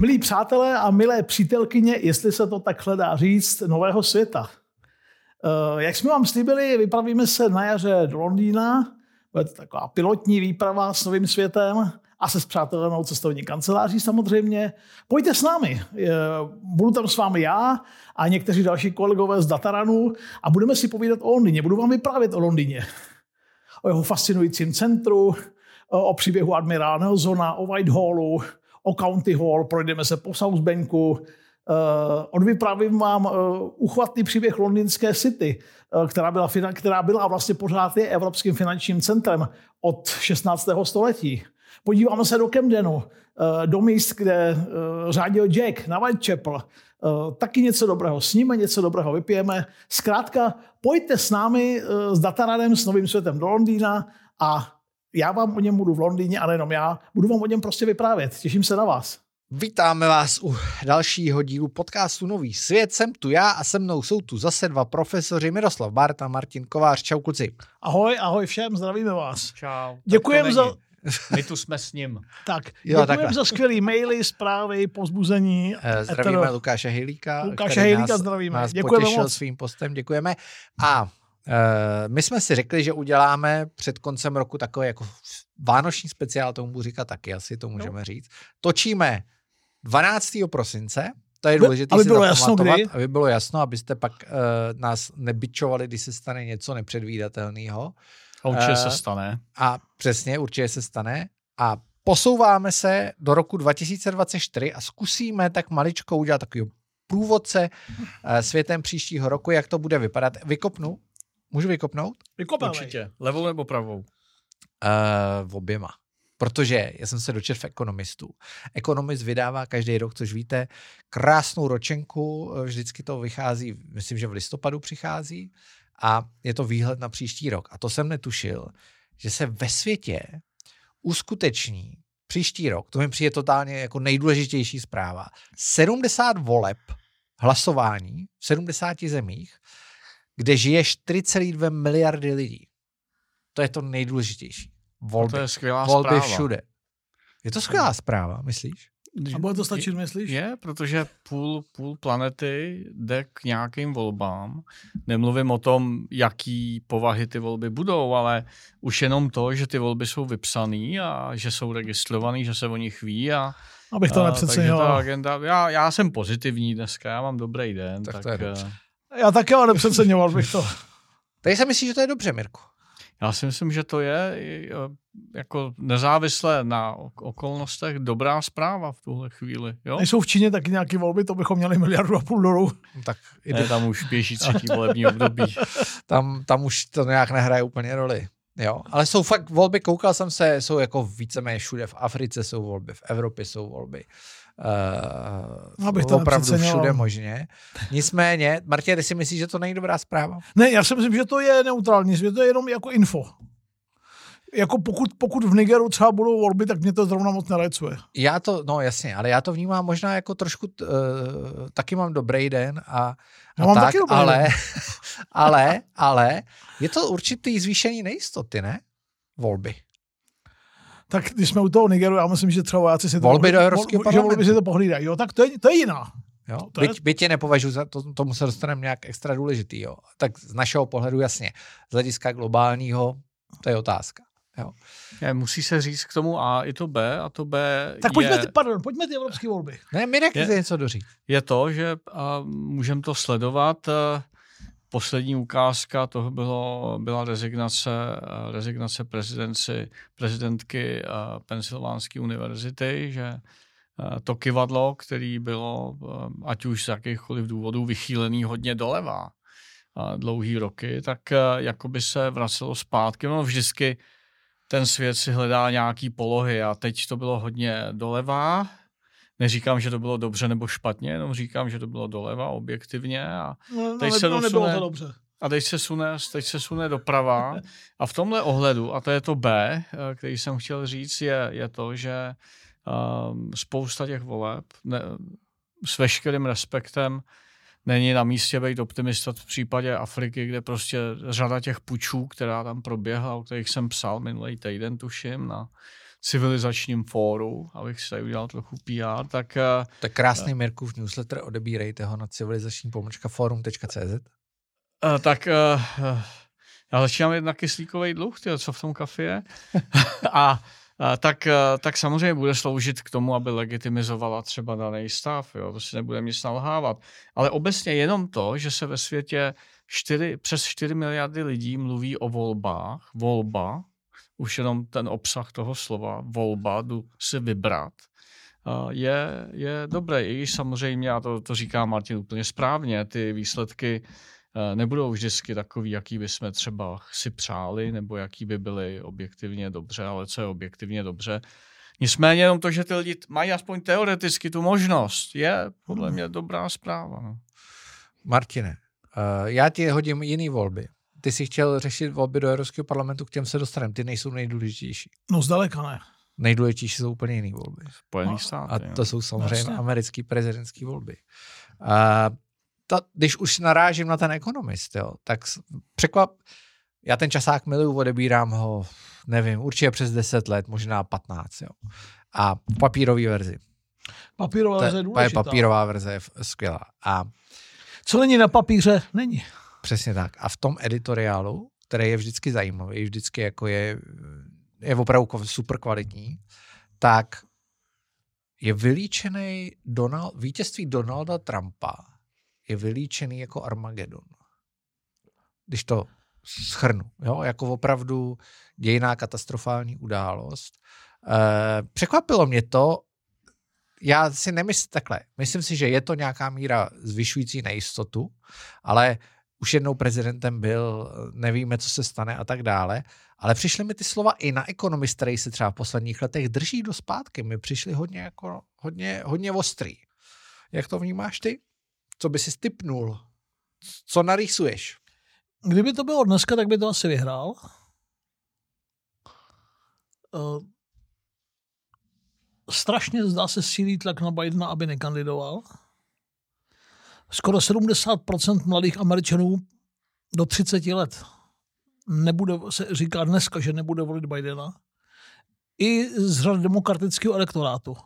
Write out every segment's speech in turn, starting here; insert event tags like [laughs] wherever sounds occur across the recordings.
Milí přátelé a milé přítelkyně, jestli se to takhle dá říct, nového světa. Eh, jak jsme vám slíbili, vypravíme se na jaře do Londýna. Bude to taková pilotní výprava s novým světem a se zpřátelenou cestovní kanceláří samozřejmě. Pojďte s námi. Budu tam s vámi já a někteří další kolegové z Dataranu a budeme si povídat o Londýně. Budu vám vyprávět o Londýně. O jeho fascinujícím centru, o příběhu admirála Nelsona, o Whitehallu, o County Hall, projdeme se po South Banku, Uh, odvyprávím vám uh, uchvatný příběh londýnské City, uh, která, byla, která byla vlastně pořád je evropským finančním centrem od 16. století. Podíváme se do Camdenu, uh, do míst, kde uh, řádil Jack na Whitechapel. Uh, taky něco dobrého sníme, něco dobrého vypijeme. Zkrátka, pojďte s námi uh, s Dataradem, s Novým světem do Londýna a já vám o něm budu v Londýně a nejenom já, budu vám o něm prostě vyprávět. Těším se na vás. Vítáme vás u dalšího dílu podcastu Nový svět. Jsem tu já a se mnou jsou tu zase dva profesoři Miroslav Barta a Martin Kovář. Čau kluci. Ahoj, ahoj všem, zdravíme vás. Čau. Děkujeme za... My tu jsme s ním. [laughs] Tak, děkujeme za skvělé maily, zprávy, pozbuzení. Eh, zdravíme etero. Lukáše Hejlíka. Lukáše Hejlíka nás, zdravíme. Nás děkujeme potěšil moc. svým postem, děkujeme. A my jsme si řekli, že uděláme před koncem roku takový jako vánoční speciál, tomu budu říkat taky, asi to můžeme no. říct. Točíme 12. prosince, to je důležité aby si bylo jasno, kdy? aby bylo jasno, abyste pak uh, nás nebyčovali, když se stane něco nepředvídatelného. A určitě uh, se stane. A přesně, určitě se stane. A posouváme se do roku 2024 a zkusíme tak maličko udělat takový průvodce uh, světem příštího roku, jak to bude vypadat. Vykopnu? Můžu vykopnout? Vykopávej. Určitě. Levou nebo pravou? Uh, v oběma. Protože já jsem se dočetl v ekonomistů. Ekonomist vydává každý rok, což víte, krásnou ročenku, vždycky to vychází, myslím, že v listopadu přichází a je to výhled na příští rok. A to jsem netušil, že se ve světě uskuteční příští rok, to mi přijde totálně jako nejdůležitější zpráva, 70 voleb hlasování v 70 zemích, kde žije 4,2 miliardy lidí. To je to nejdůležitější. Volby. To je skvělá Volby zpráva. všude. Je to skvělá zpráva, myslíš? A bude to stačit, myslíš? Je, protože půl, půl planety jde k nějakým volbám. Nemluvím o tom, jaký povahy ty volby budou, ale už jenom to, že ty volby jsou vypsané a že jsou registrované, že se o nich ví a Abych to nepřeceňoval. agenda, já, já jsem pozitivní dneska, já mám dobrý den. Tak, tak to je dobře. Já taky ale nepřeceňoval bych to. [laughs] Tady se myslí, že to je dobře, Mirku. Já si myslím, že to je jako nezávisle na okolnostech dobrá zpráva v tuhle chvíli. Jo? Nejsou v Číně taky nějaké volby, to bychom měli miliardu a půl dolarů. Tak ne, tam už běží [laughs] třetí volební období. tam, tam už to nějak nehraje úplně roli. Jo, ale jsou fakt volby, koukal jsem se, jsou jako víceméně všude. V Africe jsou volby, v Evropě jsou volby. Uh, Abych to opravdu všude možně. Nicméně, Martě, ty si myslíš, že to není dobrá zpráva? Ne, já si myslím, že to je neutrální svět, to je jenom jako info. Jako pokud, pokud v Nigeru třeba budou volby, tak mě to zrovna moc nerajcuje. Já to, no jasně, ale já to vnímám možná jako trošku, uh, taky mám dobrý den a, a já mám tak, taky dobrý ale, den. [laughs] ale, ale je to určitý zvýšení nejistoty, ne? Volby tak když jsme u toho Nigeru, já myslím, že třeba vojáci si to volby do Evropského parlamentu. Že volby si to pohlídají. Jo, tak to je, to je jiná. Jo? To byť, je... byť tě nepovažuji za to, tomu se dostaneme nějak extra důležitý. Jo? Tak z našeho pohledu jasně. Z hlediska globálního to je otázka. Jo. Je, musí se říct k tomu A i to B a to B Tak pojďme, je, ty, pardon, pojďme ty evropské volby. Ne, Mirek je, něco doříct. Je to, že můžeme to sledovat a, Poslední ukázka toho bylo, byla rezignace, rezignace prezidenci, prezidentky Pensylvánské univerzity, že to kivadlo, který bylo, ať už z jakýchkoliv důvodů, vychýlený hodně doleva dlouhý roky, tak jako by se vracelo zpátky. No vždycky ten svět si hledá nějaký polohy a teď to bylo hodně doleva, Neříkám, že to bylo dobře nebo špatně, jenom říkám, že to bylo doleva objektivně. A no, teď no, se dosune, to dobře. A teď se, sune, teď se sune doprava. A v tomhle ohledu, a to je to B, eh, který jsem chtěl říct, je, je to, že um, spousta těch voleb ne, s veškerým respektem není na místě být optimista v případě Afriky, kde prostě řada těch pučů, která tam proběhla, o kterých jsem psal minulý týden, tuším, na civilizačním fóru, abych si tady udělal trochu PR, tak... Tak krásný Mirkův newsletter, odebírejte ho na civilizační pomočka forum.cz. Tak já začínám jít na kyslíkový dluh, tyjo, co v tom kafi je. [laughs] a tak, tak samozřejmě bude sloužit k tomu, aby legitimizovala třeba daný stav. Jo? To si nebudeme nic nalhávat. Ale obecně jenom to, že se ve světě 4, přes 4 miliardy lidí mluví o volbách, volba, už jenom ten obsah toho slova, volba, jdu si vybrat, je, je dobré. I když samozřejmě, a to, to říká Martin úplně správně, ty výsledky Eh, nebudou vždycky takový, jaký bychom třeba si přáli, nebo jaký by byly objektivně dobře, ale co je objektivně dobře. Nicméně jenom to, že ty lidi mají aspoň teoreticky tu možnost, je podle mě dobrá zpráva. No. Martine, uh, já ti hodím jiný volby. Ty jsi chtěl řešit volby do Evropského parlamentu, k těm se dostaneme. Ty nejsou nejdůležitější. No zdaleka ne. Nejdůležitější jsou úplně jiné volby. Spojený no, státy. A to jsou samozřejmě vlastně. americké prezidentské volby. Uh, ta, když už narážím na ten ekonomist, jo, tak překvap, já ten časák miluju, odebírám ho, nevím, určitě přes 10 let, možná 15, jo. A v papírové verzi. Papírová verze je důležitá. Papírová verze je skvělá. A co není na papíře, není. Přesně tak. A v tom editoriálu, který je vždycky zajímavý, vždycky jako je, je opravdu super kvalitní, tak je vylíčený Donald, vítězství Donalda Trumpa je vylíčený jako Armagedon. Když to schrnu, jo, jako opravdu dějiná katastrofální událost. E, překvapilo mě to, já si nemyslím takhle, myslím si, že je to nějaká míra zvyšující nejistotu, ale už jednou prezidentem byl, nevíme, co se stane a tak dále, ale přišly mi ty slova i na ekonomist, který se třeba v posledních letech drží do zpátky, mi přišly hodně, jako, hodně, hodně ostrý. Jak to vnímáš ty? Co by si stipnul? Co narýsuješ? Kdyby to bylo dneska, tak by to asi vyhrál. Uh, strašně zdá se sílí tlak na Bidena, aby nekandidoval. Skoro 70% mladých Američanů do 30 let nebude, se říká dneska, že nebude volit Bidena. I z řad demokratického elektorátu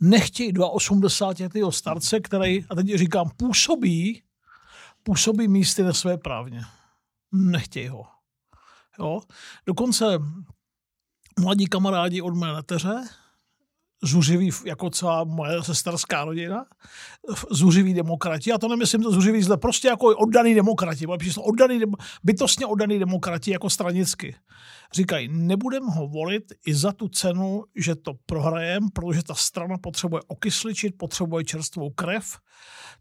nechtějí 2,80 starce, který, a teď říkám, působí, působí místy ve své právně. Nechtějí ho. Jo? Dokonce mladí kamarádi od mé neteře, zuřiví, jako celá moje sesterská rodina, zuřiví demokrati, a to nemyslím to zuřiví zle, prostě jako oddaný demokrati, oddaný, bytostně oddaný demokrati jako stranicky. Říkají, nebudeme ho volit i za tu cenu, že to prohrajem, protože ta strana potřebuje okysličit, potřebuje čerstvou krev,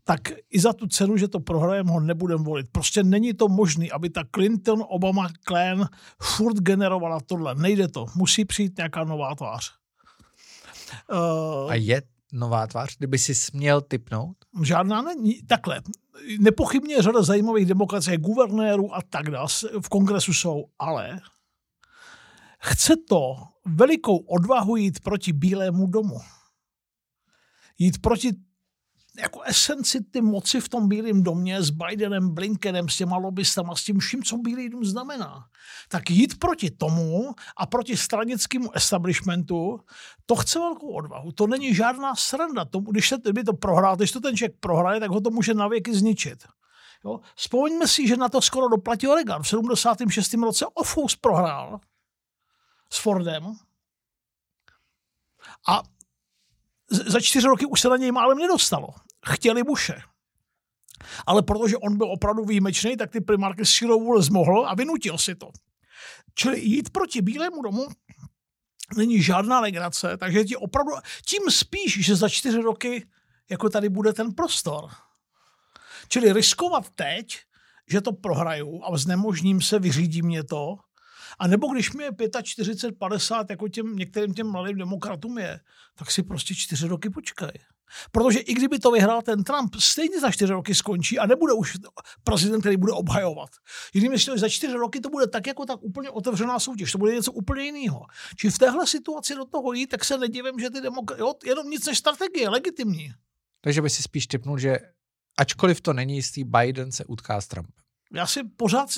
tak i za tu cenu, že to prohrajem, ho nebudeme volit. Prostě není to možné, aby ta Clinton, Obama, Klan furt generovala tohle. Nejde to. Musí přijít nějaká nová tvář. Uh, a je nová tvář, kdyby si směl typnout? Žádná není. Takhle. Nepochybně je řada zajímavých demokracie, guvernérů a tak dále v kongresu jsou, ale chce to velikou odvahu jít proti Bílému domu. Jít proti jako esenci ty moci v tom Bílém domě s Bidenem, Blinkenem, s těma lobbystama, s tím vším, co Bílý dům znamená. Tak jít proti tomu a proti stranickému establishmentu, to chce velkou odvahu. To není žádná sranda. To, když se by to prohrál, když to ten člověk prohraje, tak ho to může navěky zničit. Jo? Vzpomeňme si, že na to skoro doplatil Reagan. V 76. roce Ofus prohrál s Fordem a za čtyři roky už se na něj málem nedostalo. Chtěli Bushe. Ale protože on byl opravdu výjimečný, tak ty primárky s silou vůle zmohl a vynutil si to. Čili jít proti Bílému domu není žádná legrace, takže ti opravdu, tím spíš, že za čtyři roky jako tady bude ten prostor. Čili riskovat teď, že to prohraju a znemožním se, vyřídí mě to, a nebo když mi je 45, 50, jako těm, některým těm mladým demokratům je, tak si prostě čtyři roky počkej. Protože i kdyby to vyhrál ten Trump, stejně za čtyři roky skončí a nebude už prezident, který bude obhajovat. Jinými slovy, za čtyři roky to bude tak jako tak úplně otevřená soutěž, to bude něco úplně jiného. Či v téhle situaci do toho jít, tak se nedivím, že ty demokraty, jenom nic než strategie, legitimní. Takže by si spíš typnul, že ačkoliv to není jistý, Biden se utká s Trumpem. Já si pořád,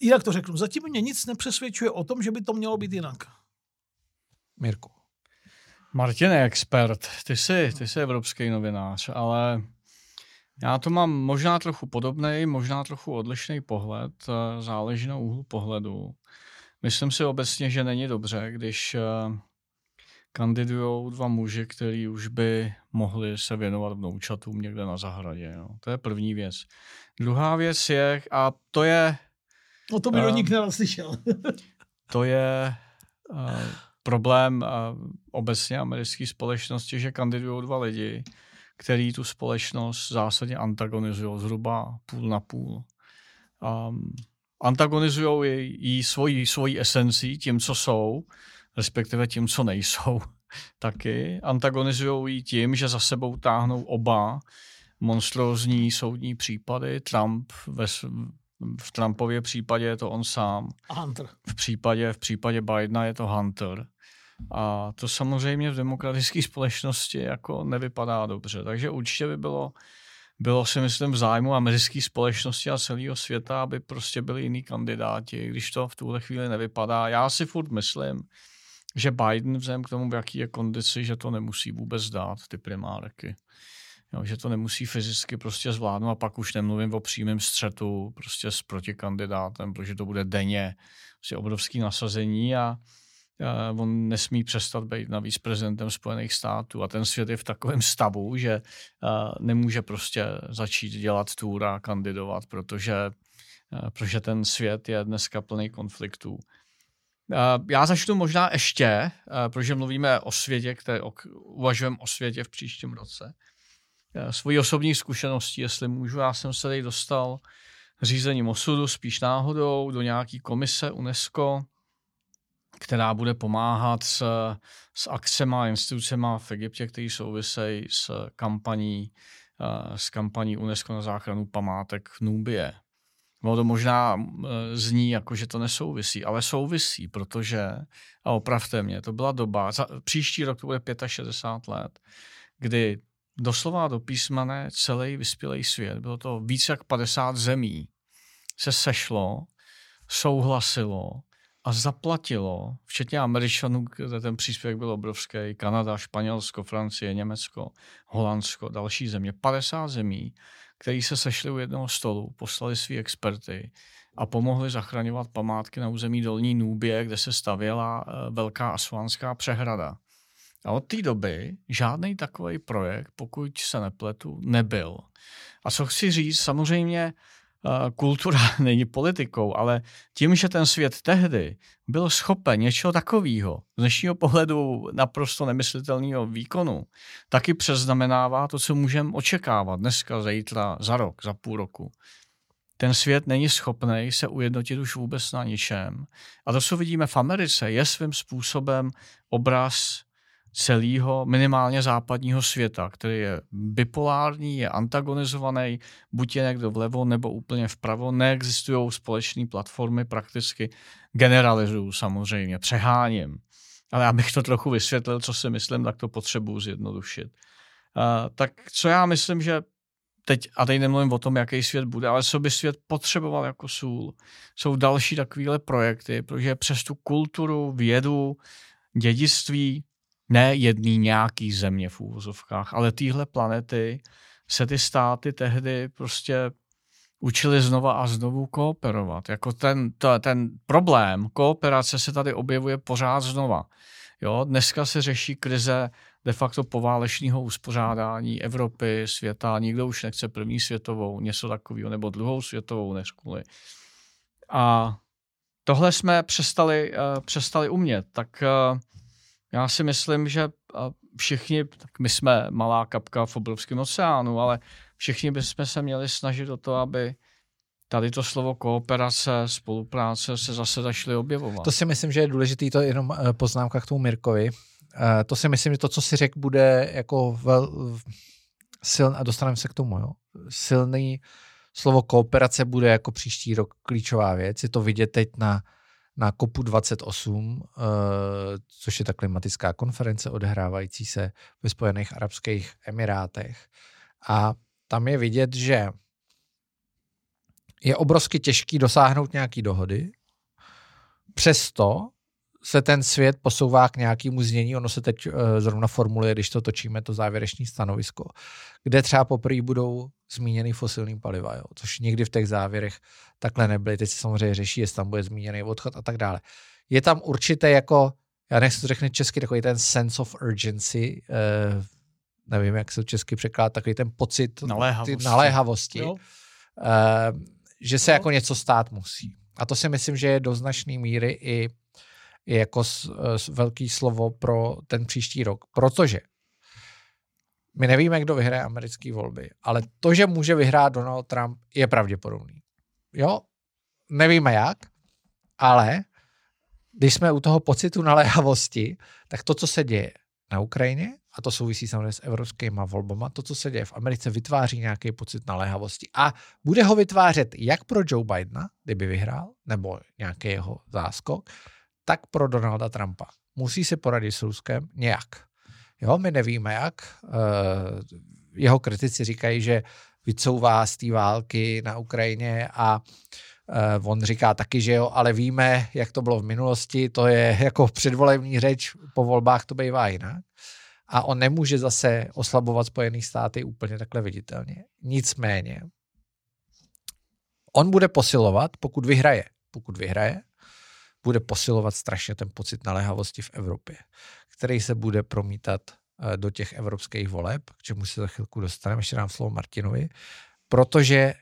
jinak to řeknu, zatím mě nic nepřesvědčuje o tom, že by to mělo být jinak. Mirku. Martin je expert, ty jsi, ty jsi evropský novinář, ale já to mám možná trochu podobný, možná trochu odlišný pohled, eh, záleží na úhlu pohledu. Myslím si obecně, že není dobře, když eh, kandidují dva muži, kteří už by mohli se věnovat vnoučatům někde na zahradě. No. To je první věc. Druhá věc je, a to je... No to by um, nikdo neslyšel. [laughs] to je uh, problém uh, obecně americké společnosti, že kandidují dva lidi, který tu společnost zásadně antagonizují zhruba půl na půl. Um, antagonizují ji svojí, svojí esencí, tím, co jsou, respektive tím, co nejsou [laughs] taky. Antagonizují ji tím, že za sebou táhnou oba monstrózní soudní případy. Trump ve, v Trumpově případě je to on sám. Hunter. V případě, v případě Bidena je to Hunter. A to samozřejmě v demokratické společnosti jako nevypadá dobře. Takže určitě by bylo, bylo si myslím v zájmu americké společnosti a celého světa, aby prostě byli jiní kandidáti, když to v tuhle chvíli nevypadá. Já si furt myslím, že Biden vzhledem k tomu, v jaký je kondici, že to nemusí vůbec dát, ty primárky. Jo, že to nemusí fyzicky prostě zvládnout a pak už nemluvím o přímém střetu prostě s protikandidátem, protože to bude denně prostě obrovský nasazení a uh, on nesmí přestat být navíc prezidentem Spojených států a ten svět je v takovém stavu, že uh, nemůže prostě začít dělat tour a kandidovat, protože, uh, protože ten svět je dneska plný konfliktů. Já začnu možná ještě, protože mluvíme o světě, které uvažujeme o světě v příštím roce. Svoji osobní zkušenosti, jestli můžu, já jsem se tady dostal řízením osudu, spíš náhodou, do nějaký komise UNESCO, která bude pomáhat s, s akcemi a institucemi v Egyptě, které souvisejí s kampaní, s kampaní UNESCO na záchranu památek Nubie. Ono to možná zní jako, že to nesouvisí, ale souvisí, protože, a opravte mě, to byla doba, za, příští rok to bude 65 let, kdy doslova do písmane celý vyspělý svět, bylo to více jak 50 zemí, se sešlo, souhlasilo a zaplatilo, včetně Američanů, kde ten příspěvek byl obrovský, Kanada, Španělsko, Francie, Německo, Holandsko, další země, 50 zemí, který se sešli u jednoho stolu, poslali svý experty a pomohli zachraňovat památky na území Dolní Nůbě, kde se stavěla eh, velká asuánská přehrada. A od té doby žádný takový projekt, pokud se nepletu, nebyl. A co chci říct, samozřejmě kultura [laughs] není politikou, ale tím, že ten svět tehdy byl schopen něčeho takového, z dnešního pohledu naprosto nemyslitelného výkonu, taky přeznamenává to, co můžeme očekávat dneska, zítra, za rok, za půl roku. Ten svět není schopný se ujednotit už vůbec na ničem. A to, co vidíme v Americe, je svým způsobem obraz celého minimálně západního světa, který je bipolární, je antagonizovaný, buď je někdo vlevo nebo úplně vpravo, neexistují společné platformy, prakticky generalizuju samozřejmě, přeháním. Ale abych to trochu vysvětlil, co si myslím, tak to potřebuji zjednodušit. Uh, tak co já myslím, že teď, a teď nemluvím o tom, jaký svět bude, ale co by svět potřeboval jako sůl, jsou další takovéhle projekty, protože přes tu kulturu, vědu, dědictví, ne jedný nějaký země v úvozovkách, ale téhle planety se ty státy tehdy prostě učili znova a znovu kooperovat. Jako ten, to, ten problém kooperace se tady objevuje pořád znova. Jo, dneska se řeší krize de facto poválečného uspořádání Evropy, světa. Nikdo už nechce první světovou, něco takového, nebo druhou světovou, než kvůli. A tohle jsme přestali, uh, přestali umět. Tak uh, já si myslím, že všichni, tak my jsme malá kapka v obrovském oceánu, ale všichni bychom se měli snažit o to, aby tady to slovo kooperace, spolupráce se zase začaly objevovat. To si myslím, že je důležitý, to je jenom eh, poznámka k tomu Mirkovi. Eh, to si myslím, že to, co si řekl, bude jako vel, silný, a dostaneme se k tomu, jo. silný slovo kooperace bude jako příští rok klíčová věc. Je to vidět teď na na COPu 28, eh, což je ta klimatická konference odehrávající se ve Spojených Arabských Emirátech. A tam je vidět, že je obrovsky těžký dosáhnout nějaký dohody, přesto se ten svět posouvá k nějakému znění, ono se teď uh, zrovna formuluje, když to točíme, to závěrečné stanovisko, kde třeba poprvé budou zmíněný fosilní paliva, jo, což nikdy v těch závěrech takhle nebyly. Teď se samozřejmě řeší, jestli tam bude zmíněný odchod a tak dále. Je tam určité jako, já nechci to řekne česky, takový ten sense of urgency, uh, nevím, jak se to česky překládá, takový ten pocit naléhavosti, naléhavosti uh, že se jo. jako něco stát musí. A to si myslím, že je do značné míry i, i jako s, s velký slovo pro ten příští rok, protože my nevíme, kdo vyhraje americké volby, ale to, že může vyhrát Donald Trump, je pravděpodobný. Jo, nevíme jak, ale když jsme u toho pocitu naléhavosti, tak to, co se děje na Ukrajině, a to souvisí samozřejmě s evropskými volbama, to, co se děje v Americe, vytváří nějaký pocit naléhavosti. A bude ho vytvářet jak pro Joe Bidena, kdyby vyhrál, nebo nějaký jeho záskok, tak pro Donalda Trumpa. Musí se poradit s Ruskem nějak. Jo, my nevíme jak. Eh, jeho kritici říkají, že vycouvá z té války na Ukrajině a eh, on říká taky, že jo, ale víme, jak to bylo v minulosti, to je [laughs] jako předvolební řeč, po volbách to bývá jinak. A on nemůže zase oslabovat Spojené státy úplně takhle viditelně. Nicméně, on bude posilovat, pokud vyhraje. Pokud vyhraje, bude posilovat strašně ten pocit naléhavosti v Evropě, který se bude promítat eh, do těch evropských voleb, k čemu se za chvilku dostaneme, ještě dám slovo Martinovi, protože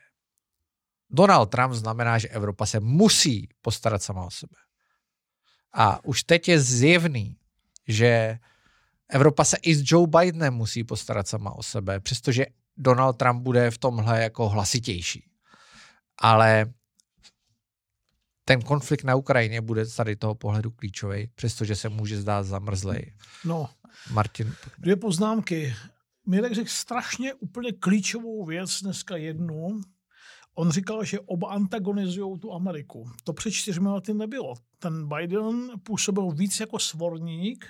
Donald Trump znamená, že Evropa se musí postarat sama o sebe. A už teď je zjevný, že Evropa se i s Joe Bidenem musí postarat sama o sebe, přestože Donald Trump bude v tomhle jako hlasitější. Ale ten konflikt na Ukrajině bude tady toho pohledu klíčový, přestože se může zdát zamrzlej. No, Martin. Dvě poznámky. Mirek řekl strašně úplně klíčovou věc dneska jednu. On říkal, že oba antagonizují tu Ameriku. To před čtyřmi lety nebylo. Ten Biden působil víc jako svorník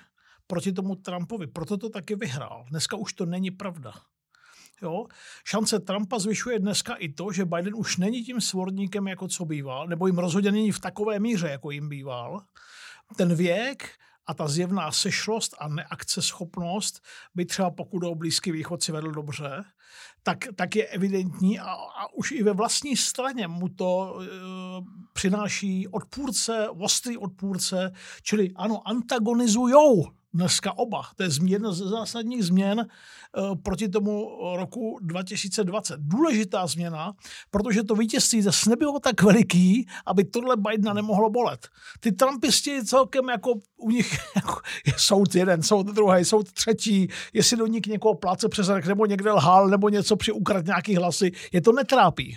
proti tomu Trumpovi. Proto to taky vyhrál. Dneska už to není pravda. Jo? Šance Trumpa zvyšuje dneska i to, že Biden už není tím svorníkem, jako co býval, nebo jim rozhodně není v takové míře, jako jim býval. Ten věk a ta zjevná sešlost a neakceschopnost by třeba pokud o Blízký východ si vedl dobře, tak, tak je evidentní a, a už i ve vlastní straně mu to e, přináší odpůrce, ostrý odpůrce, čili ano, antagonizujou dneska oba. To je jedna ze zásadních změn uh, proti tomu roku 2020. Důležitá změna, protože to vítězství zase nebylo tak veliký, aby tohle Bidena nemohlo bolet. Ty Trumpisti celkem jako u nich jako [laughs] je soud jeden, soud druhý, soud třetí, jestli do nich někoho pláce přes nebo někde lhal, nebo něco při ukrat nějaký hlasy, je to netrápí.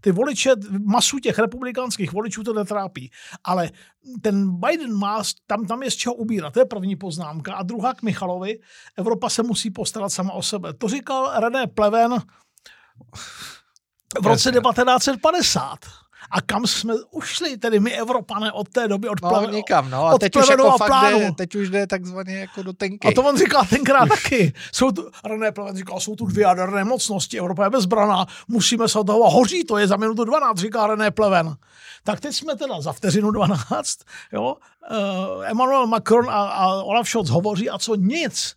Ty voliče, masu těch republikánských voličů to netrápí. Ale ten Biden má, tam, tam je z čeho ubírat. To je první poznámka. A druhá k Michalovi. Evropa se musí postarat sama o sebe. To říkal René Pleven v roce 1950 a kam jsme ušli, tedy my Evropané od té doby od no, nikam, no. A teď už, jako fakt jde, teď už jde takzvaně jako do tenky. A to on říkal tenkrát taky. Jsou tu, René Pleven říkal, jsou tu dvě jaderné mocnosti, Evropa je bezbraná, musíme se od toho, hoří, to je za minutu 12, říká René Pleven. Tak teď jsme teda za vteřinu 12, jo. Uh, Emmanuel Macron a, a Olaf Scholz hovoří a co nic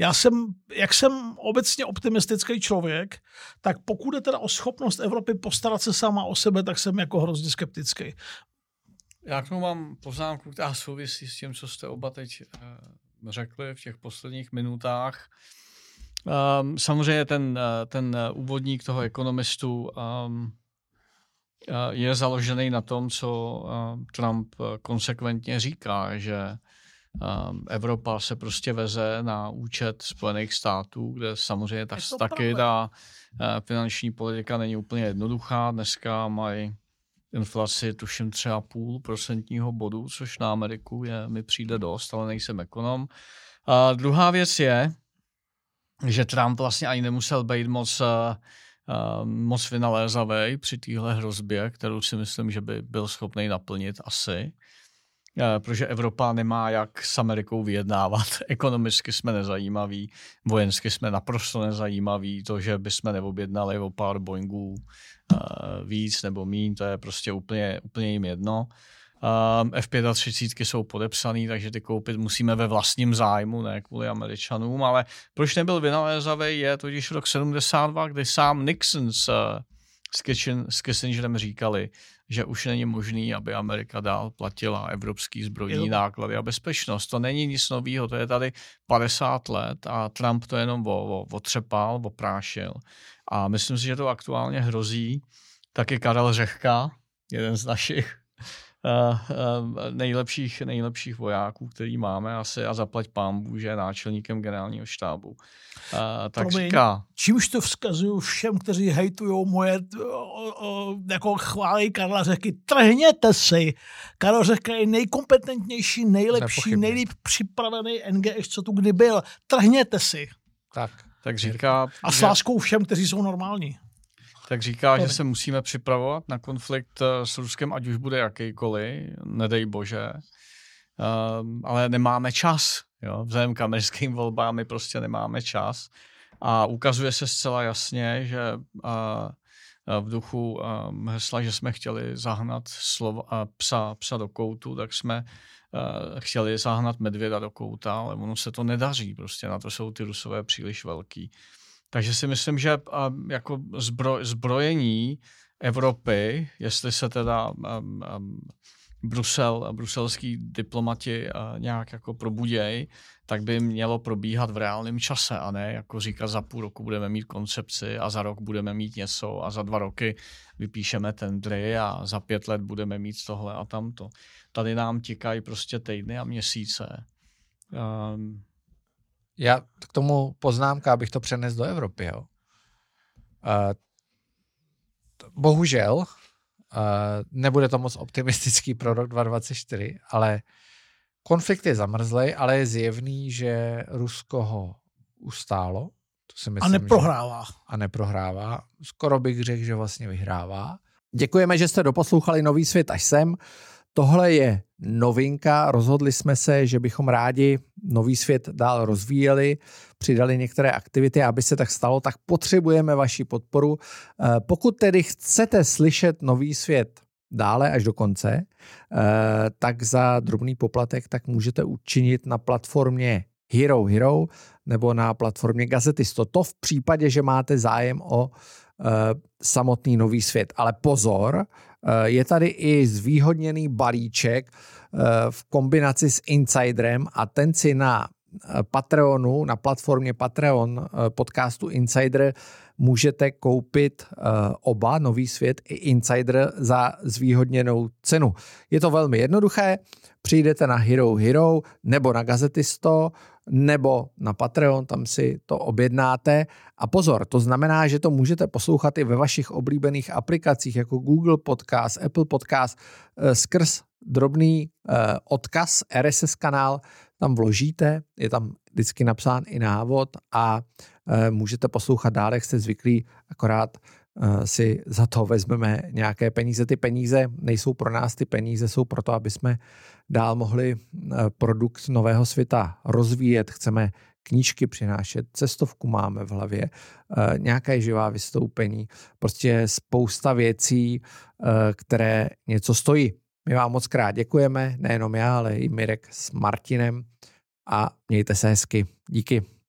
já jsem, jak jsem obecně optimistický člověk, tak pokud je teda o schopnost Evropy postarat se sama o sebe, tak jsem jako hrozně skeptický. Já k tomu mám poznámku, která souvisí s tím, co jste oba teď uh, řekli v těch posledních minutách. Um, samozřejmě ten, uh, ten úvodník toho ekonomistu um, je založený na tom, co Trump konsekventně říká, že Evropa se prostě veze na účet Spojených států, kde samozřejmě ta, taky ta uh, finanční politika není úplně jednoduchá. Dneska mají inflaci tuším třeba půl procentního bodu, což na Ameriku je, mi přijde dost, ale nejsem ekonom. A druhá věc je, že Trump vlastně ani nemusel být moc, uh, uh, moc vynalézavý při téhle hrozbě, kterou si myslím, že by byl schopný naplnit asi. Eh, protože Evropa nemá jak s Amerikou vyjednávat. [laughs] Ekonomicky jsme nezajímaví, vojensky jsme naprosto nezajímaví. To, že bychom neobjednali o pár Boeingů uh, víc nebo míň, to je prostě úplně, úplně jim jedno. Um, F35 jsou podepsaný, takže ty koupit musíme ve vlastním zájmu, ne kvůli Američanům, ale proč nebyl vynalézavý je totiž rok 72, kdy sám Nixon s, s, Kissingerem říkali, že už není možný, aby Amerika dál platila evropský zbrojní jo. náklady a bezpečnost. To není nic nového, to je tady 50 let a Trump to jenom otřepal, oprášil. A myslím si, že to aktuálně hrozí. Taky Karel Řehka, jeden z našich nejlepších, nejlepších vojáků, který máme asi a zaplať pámbu, že je náčelníkem generálního štábu. Uh, tak Promiň, říká... Čímž to vzkazuju všem, kteří hejtují moje o, o, jako chválí Karla Řeky. Trhněte si! Karel Řeka je nejkompetentnější, nejlepší, nejlíp připravený NGS, co tu kdy byl. Trhněte si! Tak. Tak říká... A s láskou všem, kteří jsou normální tak říká, že se musíme připravovat na konflikt eh, s Ruskem, ať už bude jakýkoliv, nedej bože, um, ale nemáme čas. Jo? Vzhledem k americkým volbám my prostě nemáme čas. A ukazuje se zcela jasně, že uh, v duchu um, hesla, že jsme chtěli zahnat slovo, uh, psa, psa do koutu, tak jsme uh, chtěli zahnat medvěda do kouta, ale ono se to nedaří. Prostě na to jsou ty rusové příliš velký. Takže si myslím, že jako zbro, zbrojení Evropy, jestli se teda um, um, Brusel, bruselský diplomati uh, nějak jako probuděj, tak by mělo probíhat v reálném čase a ne jako říkat za půl roku budeme mít koncepci a za rok budeme mít něco a za dva roky vypíšeme tendry a za pět let budeme mít tohle a tamto. Tady nám tikají prostě týdny a měsíce. Um, já k tomu poznámka, abych to přenesl do Evropy. Jo. Uh, bohužel, uh, nebude to moc optimistický pro rok 2024, ale konflikt je zamrzlej, ale je zjevný, že Rusko ho ustálo. To si myslím, a neprohrává. Že, a neprohrává. Skoro bych řekl, že vlastně vyhrává. Děkujeme, že jste doposlouchali Nový svět až sem. Tohle je novinka. Rozhodli jsme se, že bychom rádi nový svět dál rozvíjeli, přidali některé aktivity, aby se tak stalo, tak potřebujeme vaši podporu. Eh, pokud tedy chcete slyšet nový svět dále až do konce, eh, tak za drobný poplatek tak můžete učinit na platformě Hero Hero nebo na platformě Gazetisto. To v případě, že máte zájem o samotný nový svět. Ale pozor, je tady i zvýhodněný balíček v kombinaci s Insiderem a ten si na eh, Patreonu, na platformě Patreon eh, podcastu Insider můžete koupit eh, oba, Nový svět i Insider, za zvýhodněnou cenu. Je to velmi jednoduché, přijdete na Hero Hero nebo na Gazetisto nebo na Patreon, tam si to objednáte. A pozor, to znamená, že to můžete poslouchat i ve vašich oblíbených aplikacích jako Google Podcast, Apple Podcast skrz drobný eh, odkaz, RSS kanál, tam vložíte, je tam vždycky napsán i návod a eh, můžete poslouchat dál, jak jste zvyklí, akorát eh, si za to vezmeme nějaké peníze. Ty peníze nejsou pro nás, ty peníze jsou pro to, aby jsme dál mohli produkt nového světa rozvíjet. Chceme knížky přinášet, cestovku máme v hlavě, nějaké živá vystoupení, prostě spousta věcí, které něco stojí. My vám moc krát děkujeme, nejenom já, ale i Mirek s Martinem a mějte se hezky. Díky.